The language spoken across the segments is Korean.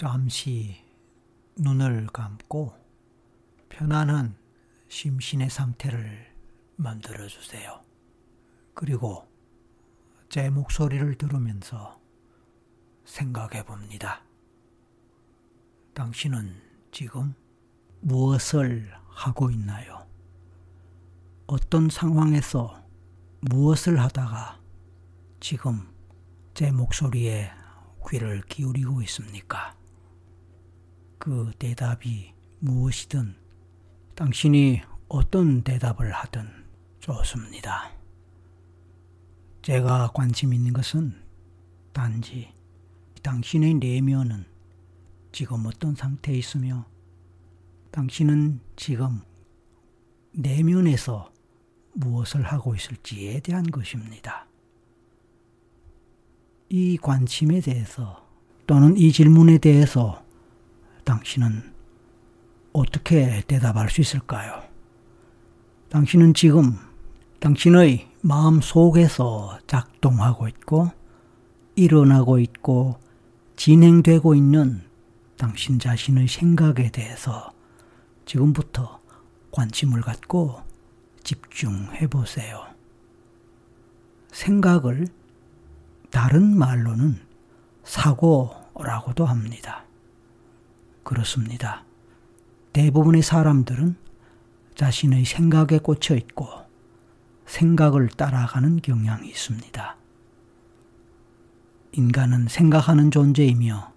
잠시 눈을 감고 편안한 심신의 상태를 만들어 주세요. 그리고 제 목소리를 들으면서 생각해 봅니다. 당신은 지금 무엇을 하고 있나요? 어떤 상황에서 무엇을 하다가 지금 제 목소리에 귀를 기울이고 있습니까? 그 대답이 무엇이든 당신이 어떤 대답을 하든 좋습니다. 제가 관심 있는 것은 단지 당신의 내면은 지금 어떤 상태에 있으며 당신은 지금 내면에서 무엇을 하고 있을지에 대한 것입니다. 이 관심에 대해서 또는 이 질문에 대해서 당신은 어떻게 대답할 수 있을까요? 당신은 지금 당신의 마음 속에서 작동하고 있고 일어나고 있고 진행되고 있는 당신 자신의 생각에 대해서 지금부터 관심을 갖고 집중해 보세요. 생각을 다른 말로는 사고라고도 합니다. 그렇습니다. 대부분의 사람들은 자신의 생각에 꽂혀 있고 생각을 따라가는 경향이 있습니다. 인간은 생각하는 존재이며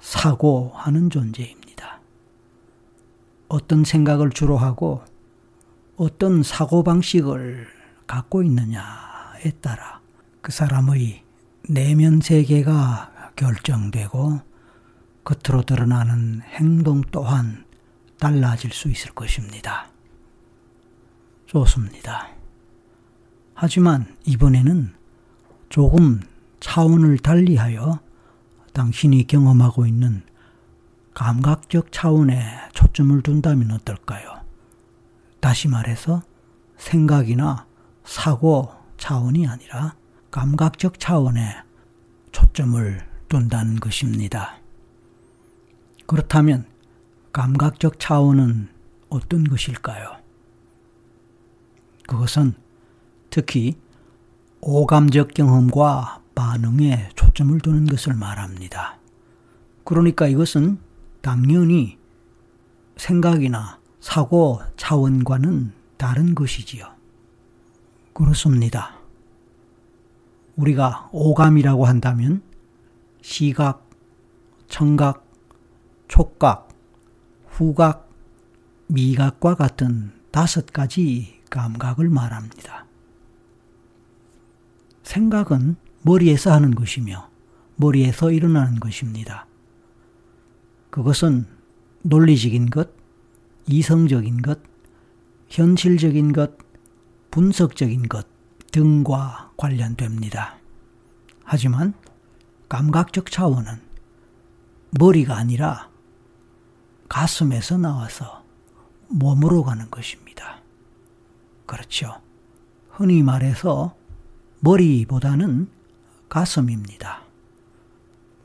사고하는 존재입니다. 어떤 생각을 주로 하고 어떤 사고방식을 갖고 있느냐에 따라 그 사람의 내면 세계가 결정되고 겉으로 드러나는 행동 또한 달라질 수 있을 것입니다. 좋습니다. 하지만 이번에는 조금 차원을 달리하여 당신이 경험하고 있는 감각적 차원에 초점을 둔다면 어떨까요? 다시 말해서 생각이나 사고 차원이 아니라 감각적 차원에 초점을 둔다는 것입니다. 그렇다면 감각적 차원은 어떤 것일까요? 그것은 특히 오감적 경험과 반응에 초점을 두는 것을 말합니다. 그러니까 이것은 당연히 생각이나 사고 차원과는 다른 것이지요. 그렇습니다. 우리가 오감이라고 한다면 시각, 청각, 촉각, 후각, 미각과 같은 다섯 가지 감각을 말합니다. 생각은 머리에서 하는 것이며 머리에서 일어나는 것입니다. 그것은 논리적인 것, 이성적인 것, 현실적인 것, 분석적인 것 등과 관련됩니다. 하지만 감각적 차원은 머리가 아니라 가슴에서 나와서 몸으로 가는 것입니다. 그렇죠. 흔히 말해서 머리보다는 가슴입니다.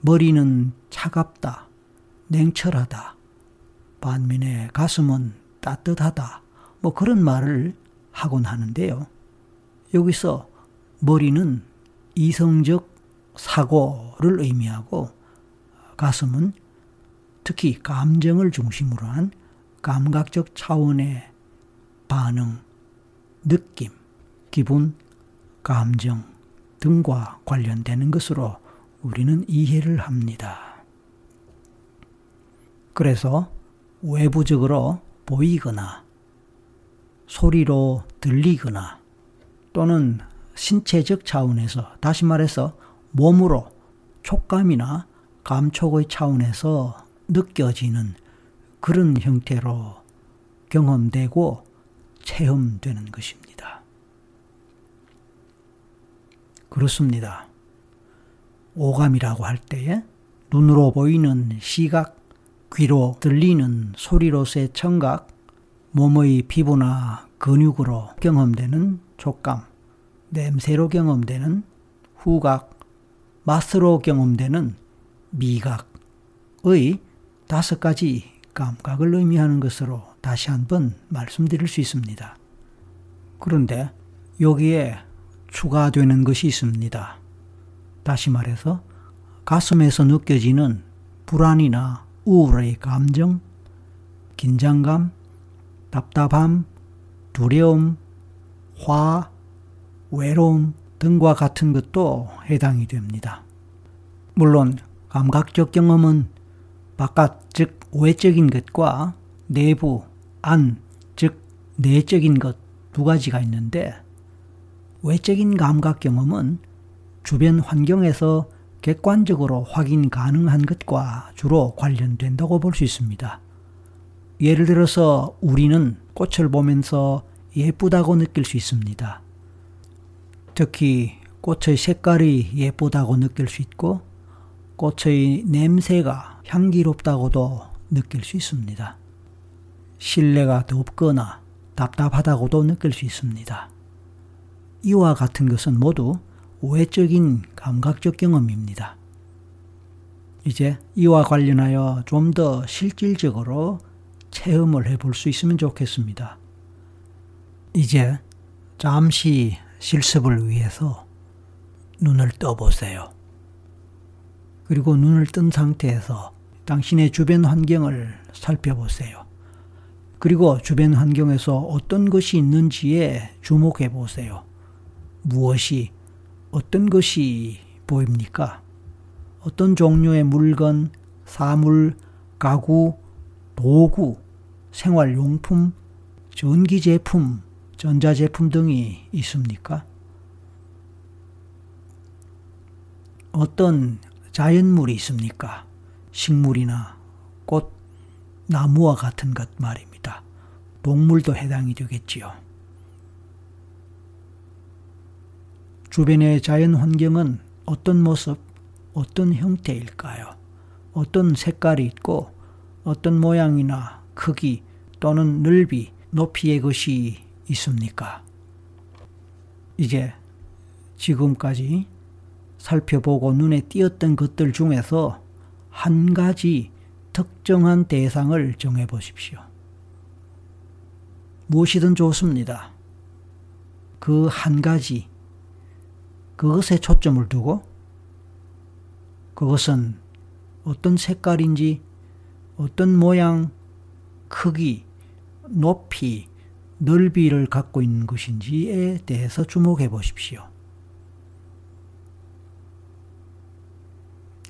머리는 차갑다, 냉철하다, 반면에 가슴은 따뜻하다, 뭐 그런 말을 하곤 하는데요. 여기서 머리는 이성적 사고를 의미하고 가슴은 특히 감정을 중심으로 한 감각적 차원의 반응, 느낌, 기분, 감정 등과 관련되는 것으로 우리는 이해를 합니다. 그래서 외부적으로 보이거나 소리로 들리거나 또는 신체적 차원에서 다시 말해서 몸으로 촉감이나 감촉의 차원에서 느껴지는 그런 형태로 경험되고 체험되는 것입니다. 그렇습니다. 오감이라고 할 때에 눈으로 보이는 시각, 귀로 들리는 소리로서의 청각, 몸의 피부나 근육으로 경험되는 촉감, 냄새로 경험되는 후각, 맛으로 경험되는 미각, 감각의 다섯 가지 감각을 의미하는 것으로 다시 한번 말씀드릴 수 있습니다. 그런데 여기에 추가되는 것이 있습니다. 다시 말해서 가슴에서 느껴지는 불안이나 우울의 감정, 긴장감, 답답함, 두려움, 화, 외로움 등과 같은 것도 해당이 됩니다. 물론 감각적 경험은 바깥 즉 외적인 것과 내부 안 즉 내적인 것 두 가지가 있는데 외적인 감각 경험은 주변 환경에서 객관적으로 확인 가능한 것과 주로 관련된다고 볼 수 있습니다. 예를 들어서 우리는 꽃을 보면서 예쁘다고 느낄 수 있습니다. 특히 꽃의 색깔이 예쁘다고 느낄 수 있고 꽃의 냄새가 향기롭다고도 느낄 수 있습니다. 실내가 덥거나 답답하다고도 느낄 수 있습니다. 이와 같은 것은 모두 외적인 감각적 경험입니다. 이제 이와 관련하여 좀 더 실질적으로 체험을 해볼 수 있으면 좋겠습니다. 이제 잠시 실습을 위해서 눈을 떠보세요. 그리고 눈을 뜬 상태에서 당신의 주변 환경을 살펴보세요. 그리고 주변 환경에서 어떤 것이 있는지에 주목해 보세요. 무엇이 어떤 것이 보입니까? 어떤 종류의 물건, 사물, 가구, 도구, 생활용품, 전기제품, 전자제품 등이 있습니까? 어떤 자연물이 있습니까? 식물이나 꽃, 나무와 같은 것 말입니다. 동물도 해당이 되겠지요. 주변의 자연 환경은 어떤 모습, 어떤 형태일까요? 어떤 색깔이 있고 어떤 모양이나 크기 또는 넓이, 높이의 것이 있습니까? 이제 지금까지 살펴보고 눈에 띄었던 것들 중에서 한 가지 특정한 대상을 정해 보십시오. 무엇이든 좋습니다. 그 한 가지 그것에 초점을 두고 그것은 어떤 색깔인지 어떤 모양, 크기, 높이, 넓이를 갖고 있는 것인지에 대해서 주목해 보십시오.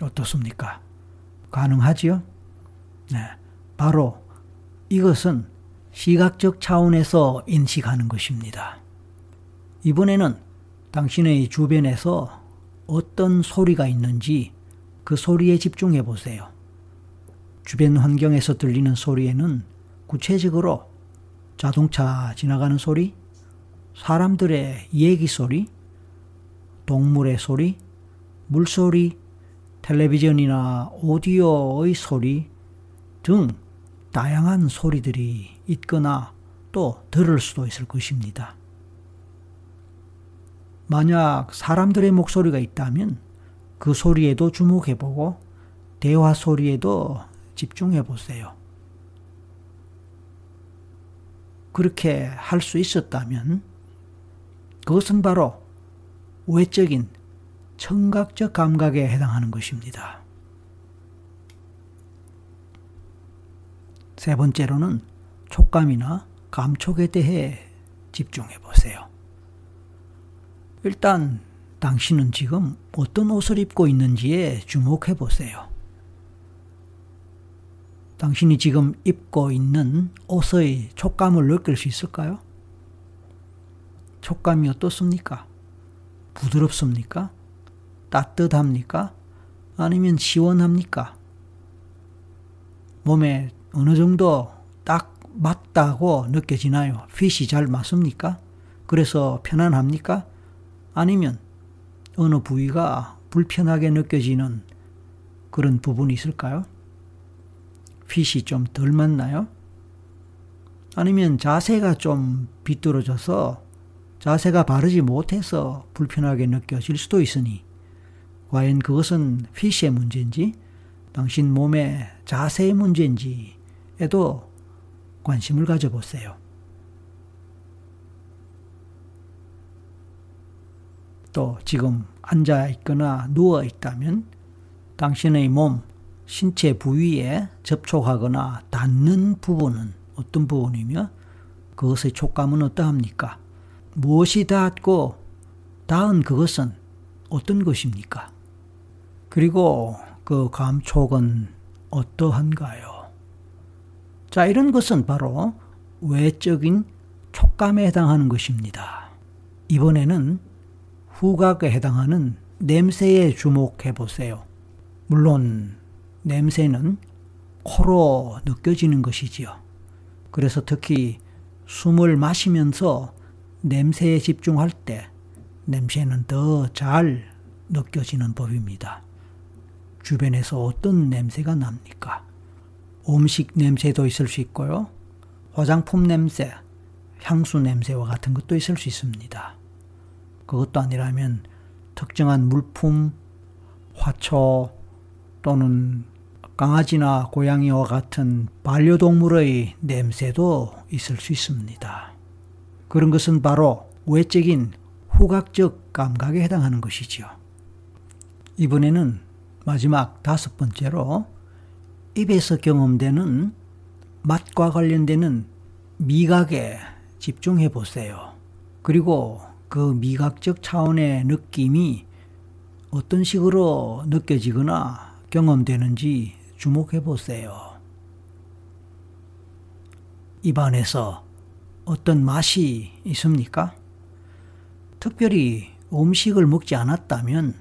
어떻습니까? 가능하지요? 네. 바로 이것은 시각적 차원에서 인식하는 것입니다. 이번에는 당신의 주변에서 어떤 소리가 있는지 그 소리에 집중해 보세요. 주변 환경에서 들리는 소리에는 구체적으로 자동차 지나가는 소리, 사람들의 얘기 소리, 동물의 소리, 물소리, 텔레비전이나 오디오의 소리 등 다양한 소리들이 있거나 또 들을 수도 있을 것입니다. 만약 사람들의 목소리가 있다면 그 소리에도 주목해보고 대화 소리에도 집중해보세요. 그렇게 할 수 있었다면 그것은 바로 외적인 청각적 감각에 해당하는 것입니다. 세 번째로는 촉감이나 감촉에 대해 집중해 보세요. 일단 당신은 지금 어떤 옷을 입고 있는지에 주목해 보세요. 당신이 지금 입고 있는 옷의 촉감을 느낄 수 있을까요? 촉감이 어떻습니까? 부드럽습니까? 따뜻합니까? 아니면 시원합니까? 몸에 어느 정도 딱 맞다고 느껴지나요? 핏이 잘 맞습니까? 그래서 편안합니까? 아니면 어느 부위가 불편하게 느껴지는 그런 부분이 있을까요? 핏이 좀 덜 맞나요? 아니면 자세가 좀 비뚤어져서 자세가 바르지 못해서 불편하게 느껴질 수도 있으니 과연 그것은 핏의 문제인지 당신 몸의 자세의 문제인지에도 관심을 가져보세요. 또 지금 앉아 있거나 누워 있다면 당신의 몸, 신체 부위에 접촉하거나 닿는 부분은 어떤 부분이며 그것의 촉감은 어떠합니까? 무엇이 닿았고 닿은 그것은 어떤 것입니까? 그리고 그 감촉은 어떠한가요? 자, 이런 것은 바로 외적인 촉감에 해당하는 것입니다. 이번에는 후각에 해당하는 냄새에 주목해 보세요. 물론 냄새는 코로 느껴지는 것이지요. 그래서 특히 숨을 마시면서 냄새에 집중할 때 냄새는 더 잘 느껴지는 법입니다. 주변에서 어떤 냄새가 납니까? 음식 냄새도 있을 수 있고요. 화장품 냄새, 향수 냄새와 같은 것도 있을 수 있습니다. 그것도 아니라면 특정한 물품, 화초 또는 강아지나 고양이와 같은 반려동물의 냄새도 있을 수 있습니다. 그런 것은 바로 외적인 후각적 감각에 해당하는 것이지요. 이번에는 마지막 다섯 번째로 입에서 경험되는 맛과 관련되는 미각에 집중해 보세요. 그리고 그 미각적 차원의 느낌이 어떤 식으로 느껴지거나 경험되는지 주목해 보세요. 입안에서 어떤 맛이 있습니까? 특별히 음식을 먹지 않았다면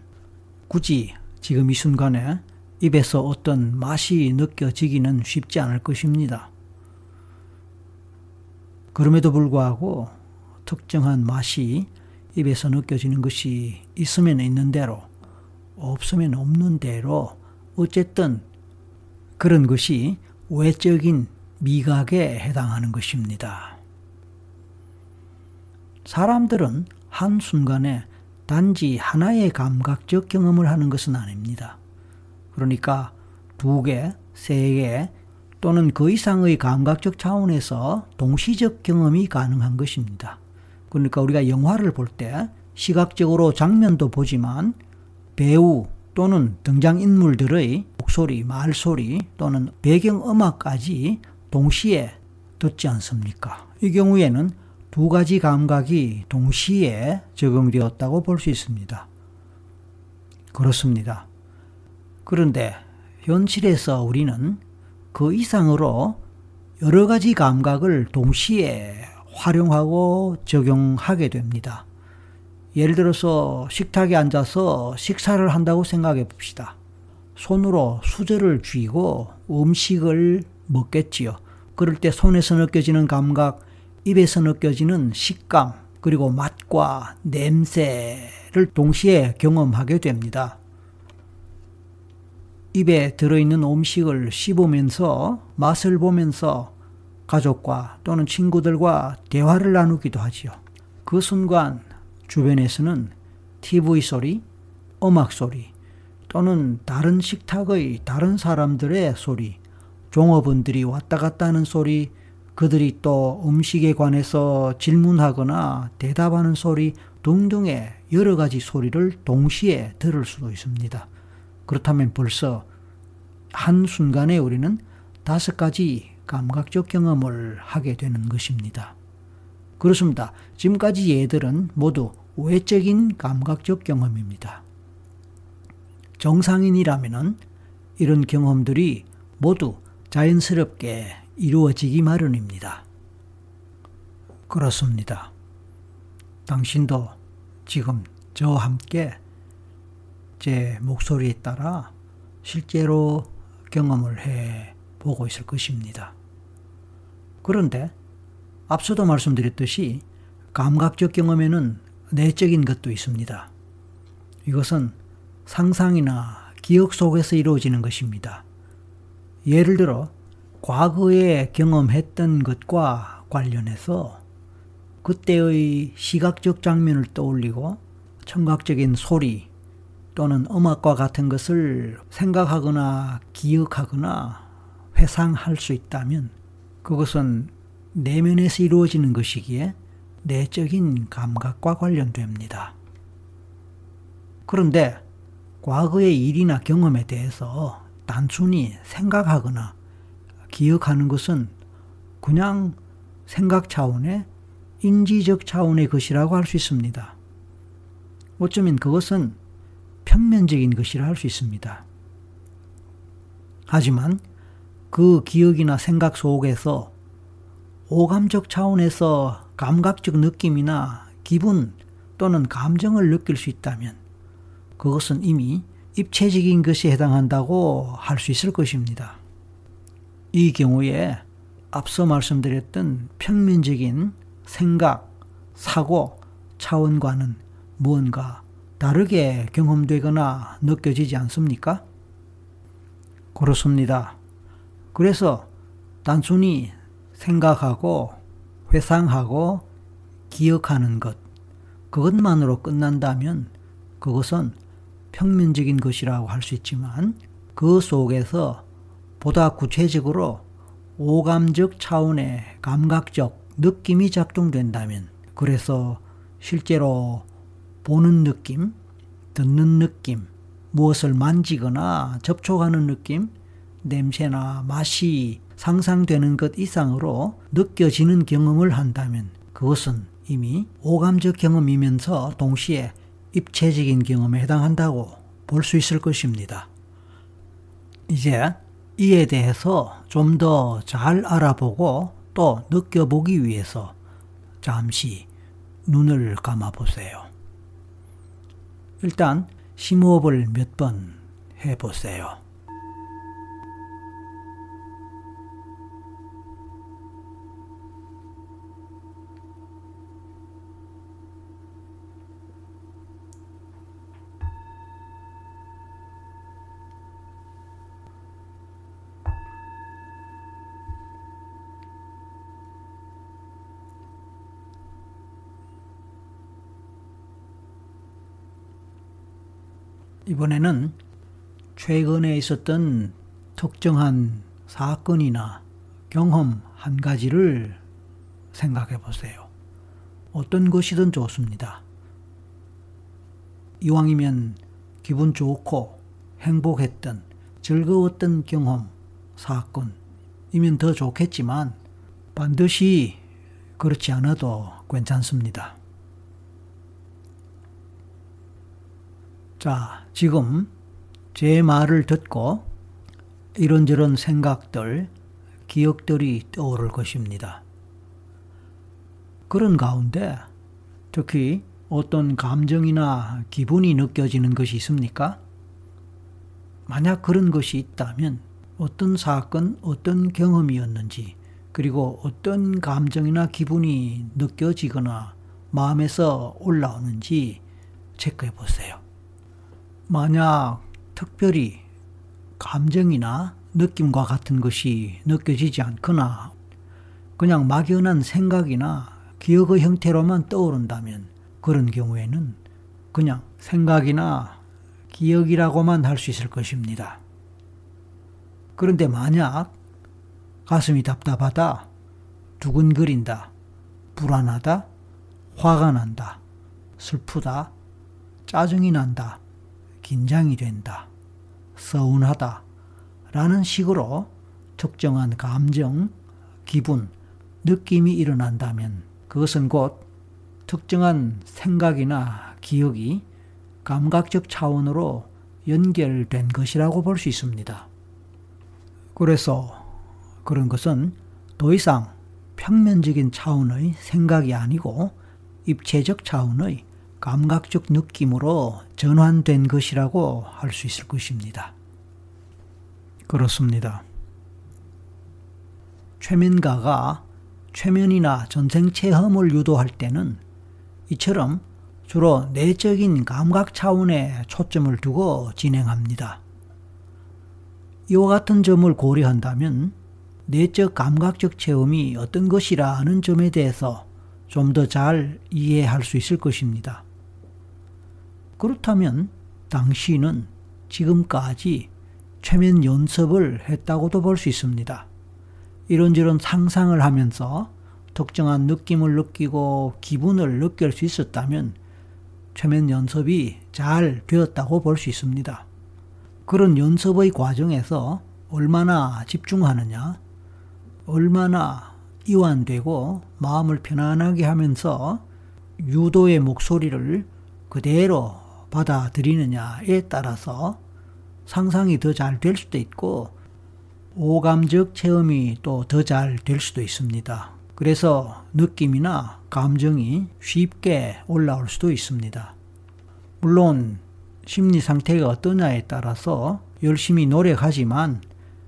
굳이 지금 이 순간에 입에서 어떤 맛이 느껴지기는 쉽지 않을 것입니다. 그럼에도 불구하고 특정한 맛이 입에서 느껴지는 것이 있으면 있는 대로 없으면 없는 대로 어쨌든 그런 것이 외적인 미각에 해당하는 것입니다. 사람들은 한순간에 단지 하나의 감각적 경험을 하는 것은 아닙니다. 그러니까 두 개, 세 개, 또는 그 이상의 감각적 차원에서 동시적 경험이 가능한 것입니다. 그러니까 우리가 영화를 볼 때 시각적으로 장면도 보지만 배우 또는 등장인물들의 목소리, 말소리 또는 배경음악까지 동시에 듣지 않습니까? 이 경우에는 두 가지 감각이 동시에 적용되었다고 볼 수 있습니다. 그렇습니다. 그런데 현실에서 우리는 그 이상으로 여러 가지 감각을 동시에 활용하고 적용하게 됩니다. 예를 들어서 식탁에 앉아서 식사를 한다고 생각해 봅시다. 손으로 수저를 쥐고 음식을 먹겠지요. 그럴 때 손에서 느껴지는 감각, 입에서 느껴지는 식감, 그리고 맛과 냄새를 동시에 경험하게 됩니다. 입에 들어있는 음식을 씹으면서 맛을 보면서 가족과 또는 친구들과 대화를 나누기도 하지요. 그 순간 주변에서는 TV 소리, 음악 소리, 또는 다른 식탁의 다른 사람들의 소리, 종업원들이 왔다 갔다 하는 소리, 그들이 또 음식에 관해서 질문하거나 대답하는 소리 등등의 여러 가지 소리를 동시에 들을 수도 있습니다. 그렇다면 벌써 한순간에 우리는 다섯 가지 감각적 경험을 하게 되는 것입니다. 그렇습니다. 지금까지 예들은 모두 외적인 감각적 경험입니다. 정상인이라면 이런 경험들이 모두 자연스럽게 이루어지기 마련입니다. 그렇습니다. 당신도 지금 저와 함께 제 목소리에 따라 실제로 경험을 해 보고 있을 것입니다. 그런데 앞서도 말씀드렸듯이 감각적 경험에는 내적인 것도 있습니다. 이것은 상상이나 기억 속에서 이루어지는 것입니다. 예를 들어 과거에 경험했던 것과 관련해서 그때의 시각적 장면을 떠올리고 청각적인 소리, 또는 음악과 같은 것을 생각하거나 기억하거나 회상할 수 있다면 그것은 내면에서 이루어지는 것이기에 내적인 감각과 관련됩니다. 그런데 과거의 일이나 경험에 대해서 단순히 생각하거나 기억하는 것은 그냥 생각 차원의 인지적 차원의 것이라고 할 수 있습니다. 어쩌면 그것은 평면적인 것이라 할 수 있습니다. 하지만 그 기억이나 생각 속에서 오감적 차원에서 감각적 느낌이나 기분 또는 감정을 느낄 수 있다면 그것은 이미 입체적인 것에 해당한다고 할 수 있을 것입니다. 이 경우에 앞서 말씀드렸던 평면적인 생각, 사고 차원과는 무언가 다르게 경험되거나 느껴지지 않습니까? 그렇습니다. 그래서 단순히 생각하고 회상하고 기억하는 것, 그것만으로 끝난다면 그것은 평면적인 것이라고 할 수 있지만 그 속에서 보다 구체적으로 오감적 차원의 감각적 느낌이 작동된다면 그래서 실제로 보는 느낌, 듣는 느낌, 무엇을 만지거나 접촉하는 느낌, 냄새나 맛이 상상되는 것 이상으로 느껴지는 경험을 한다면 그것은 이미 오감적 경험이면서 동시에 입체적인 경험에 해당한다고 볼 수 있을 것입니다. 이제 이에 대해서 좀 더 잘 알아보고 또 느껴보기 위해서 잠시 눈을 감아 보세요. 일단 심호흡을 몇 번 해보세요. 이번에는 최근에 있었던 특정한 사건이나 경험 한 가지를 생각해 보세요. 어떤 것이든 좋습니다. 이왕이면 기분 좋고 행복했던 즐거웠던 경험, 사건이면 더 좋겠지만 반드시 그렇지 않아도 괜찮습니다. 자, 지금 제 말을 듣고 이런저런 생각들, 기억들이 떠오를 것입니다. 그런 가운데 특히 어떤 감정이나 기분이 느껴지는 것이 있습니까? 만약 그런 것이 있다면 어떤 사건, 어떤 경험이었는지, 그리고 어떤 감정이나 기분이 느껴지거나 마음에서 올라오는지 체크해 보세요. 만약 특별히 감정이나 느낌과 같은 것이 느껴지지 않거나 그냥 막연한 생각이나 기억의 형태로만 떠오른다면 그런 경우에는 그냥 생각이나 기억이라고만 할 수 있을 것입니다. 그런데 만약 가슴이 답답하다, 두근거린다, 불안하다, 화가 난다, 슬프다, 짜증이 난다, 긴장이 된다, 서운하다, 라는 식으로 특정한 감정, 기분, 느낌이 일어난다면 그것은 곧 특정한 생각이나 기억이 감각적 차원으로 연결된 것이라고 볼 수 있습니다. 그래서 그런 것은 더 이상 평면적인 차원의 생각이 아니고 입체적 차원의 감각적 느낌으로 전환된 것이라고 할 수 있을 것입니다. 그렇습니다. 최면가가 최면이나 전생 체험을 유도할 때는 이처럼 주로 내적인 감각 차원에 초점을 두고 진행합니다. 이와 같은 점을 고려한다면 내적 감각적 체험이 어떤 것이라 하는 점에 대해서 좀 더 잘 이해할 수 있을 것입니다. 그렇다면 당신은 지금까지 최면 연습을 했다고도 볼 수 있습니다. 이런저런 상상을 하면서 특정한 느낌을 느끼고 기분을 느낄 수 있었다면 최면 연습이 잘 되었다고 볼 수 있습니다. 그런 연습의 과정에서 얼마나 집중하느냐, 얼마나 이완되고 마음을 편안하게 하면서 유도의 목소리를 그대로 받아들이느냐에 따라서 상상이 더 잘 될 수도 있고 오감적 체험이 또 더 잘 될 수도 있습니다. 그래서 느낌이나 감정이 쉽게 올라올 수도 있습니다. 물론 심리 상태가 어떠냐에 따라서 열심히 노력하지만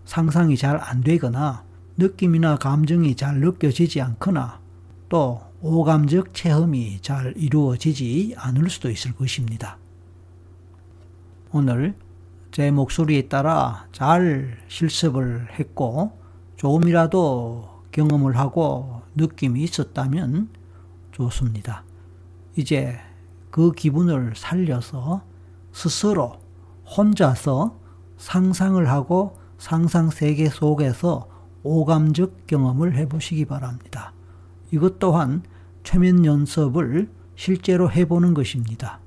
상상이 잘 안 되거나 느낌이나 감정이 잘 느껴지지 않거나 또 오감적 체험이 잘 이루어지지 않을 수도 있을 것입니다. 오늘 제 목소리에 따라 잘 실습을 했고 조금이라도 경험을 하고 느낌이 있었다면 좋습니다. 이제 그 기분을 살려서 스스로 혼자서 상상을 하고 상상 세계 속에서 오감적 경험을 해보시기 바랍니다. 이것 또한 최면 연습을 실제로 해보는 것입니다.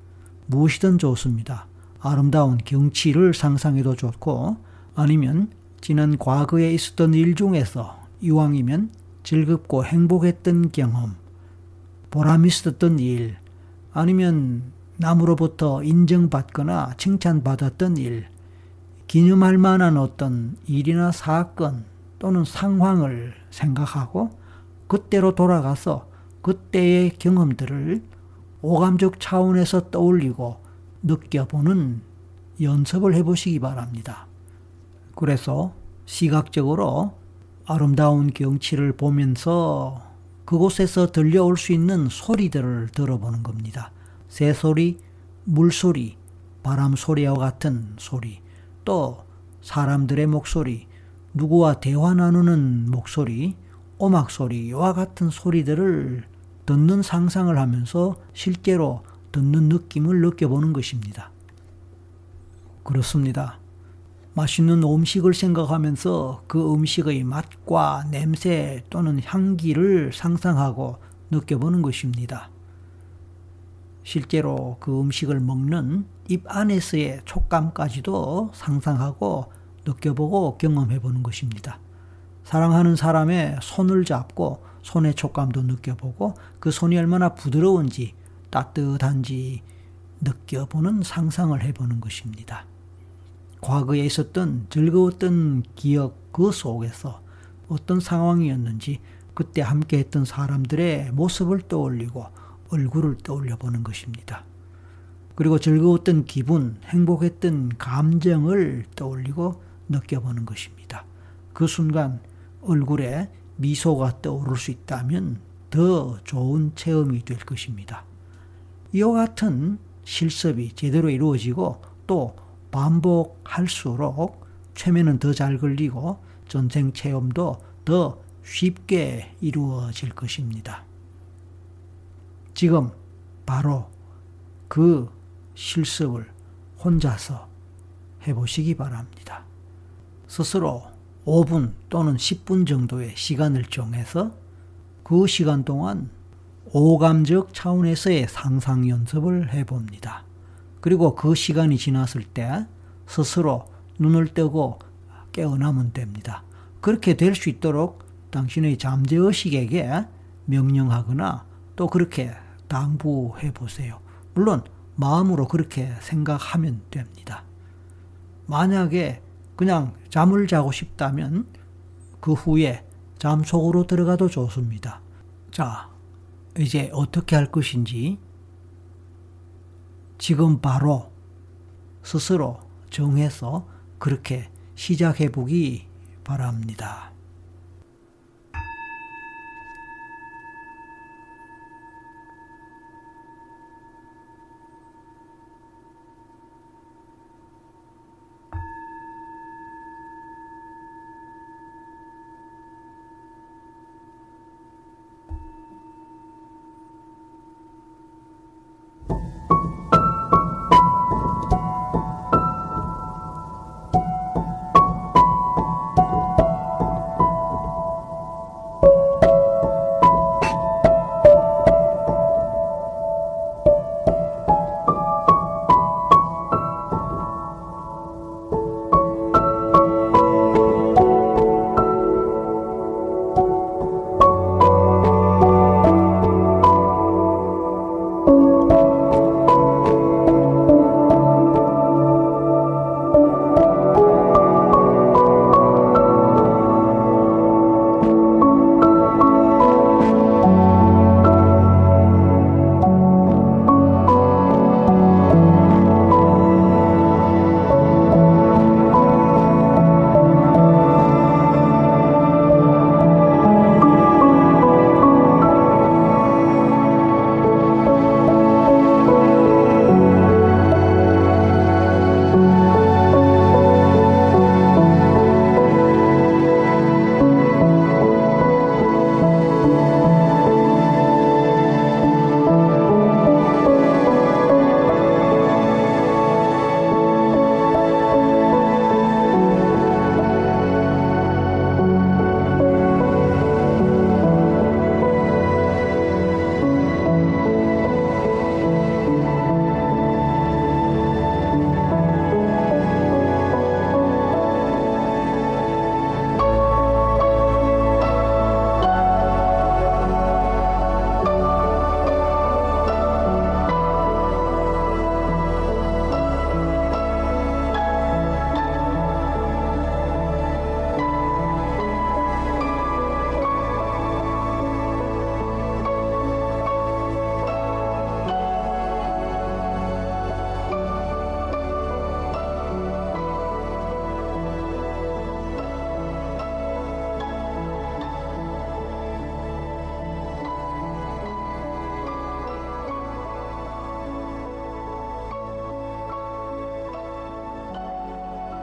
무엇이든 좋습니다. 아름다운 경치를 상상해도 좋고 아니면 지난 과거에 있었던 일 중에서 이왕이면 즐겁고 행복했던 경험, 보람 있었던 일, 아니면 남으로부터 인정받거나 칭찬받았던 일, 기념할 만한 어떤 일이나 사건 또는 상황을 생각하고 그때로 돌아가서 그때의 경험들을 오감적 차원에서 떠올리고 느껴보는 연습을 해보시기 바랍니다. 그래서 시각적으로 아름다운 경치를 보면서 그곳에서 들려올 수 있는 소리들을 들어보는 겁니다. 새소리, 물소리, 바람 소리와 같은 소리, 또 사람들의 목소리, 누구와 대화 나누는 목소리, 오막 소리와 같은 소리들을 듣는 상상을 하면서 실제로 듣는 느낌을 느껴보는 것입니다. 그렇습니다. 맛있는 음식을 생각하면서 그 음식의 맛과 냄새 또는 향기를 상상하고 느껴보는 것입니다. 실제로 그 음식을 먹는 입 안에서의 촉감까지도 상상하고 느껴보고 경험해 보는 것입니다. 사랑하는 사람의 손을 잡고 손의 촉감도 느껴보고 그 손이 얼마나 부드러운지 따뜻한지 느껴보는 상상을 해보는 것입니다. 과거에 있었던 즐거웠던 기억 그 속에서 어떤 상황이었는지 그때 함께 했던 사람들의 모습을 떠올리고 얼굴을 떠올려 보는 것입니다. 그리고 즐거웠던 기분, 행복했던 감정을 떠올리고 느껴보는 것입니다. 그 순간 얼굴에 미소가 떠오를 수 있다면 더 좋은 체험이 될 것입니다. 이와 같은 실습이 제대로 이루어지고 또 반복할수록 최면은 더 잘 걸리고 전생 체험도 더 쉽게 이루어질 것입니다. 지금 바로 그 실습을 혼자서 해보시기 바랍니다. 스스로 5분 또는 10분 정도의 시간을 정해서 그 시간 동안 오감적 차원에서의 상상 연습을 해봅니다. 그리고 그 시간이 지났을 때 스스로 눈을 뜨고 깨어나면 됩니다. 그렇게 될 수 있도록 당신의 잠재의식에게 명령하거나 또 그렇게 당부해 보세요. 물론 마음으로 그렇게 생각하면 됩니다. 만약에 그냥 잠을 자고 싶다면 그 후에 잠 속으로 들어가도 좋습니다. 자, 이제 어떻게 할 것인지 지금 바로 스스로 정해서 그렇게 시작해 보기 바랍니다.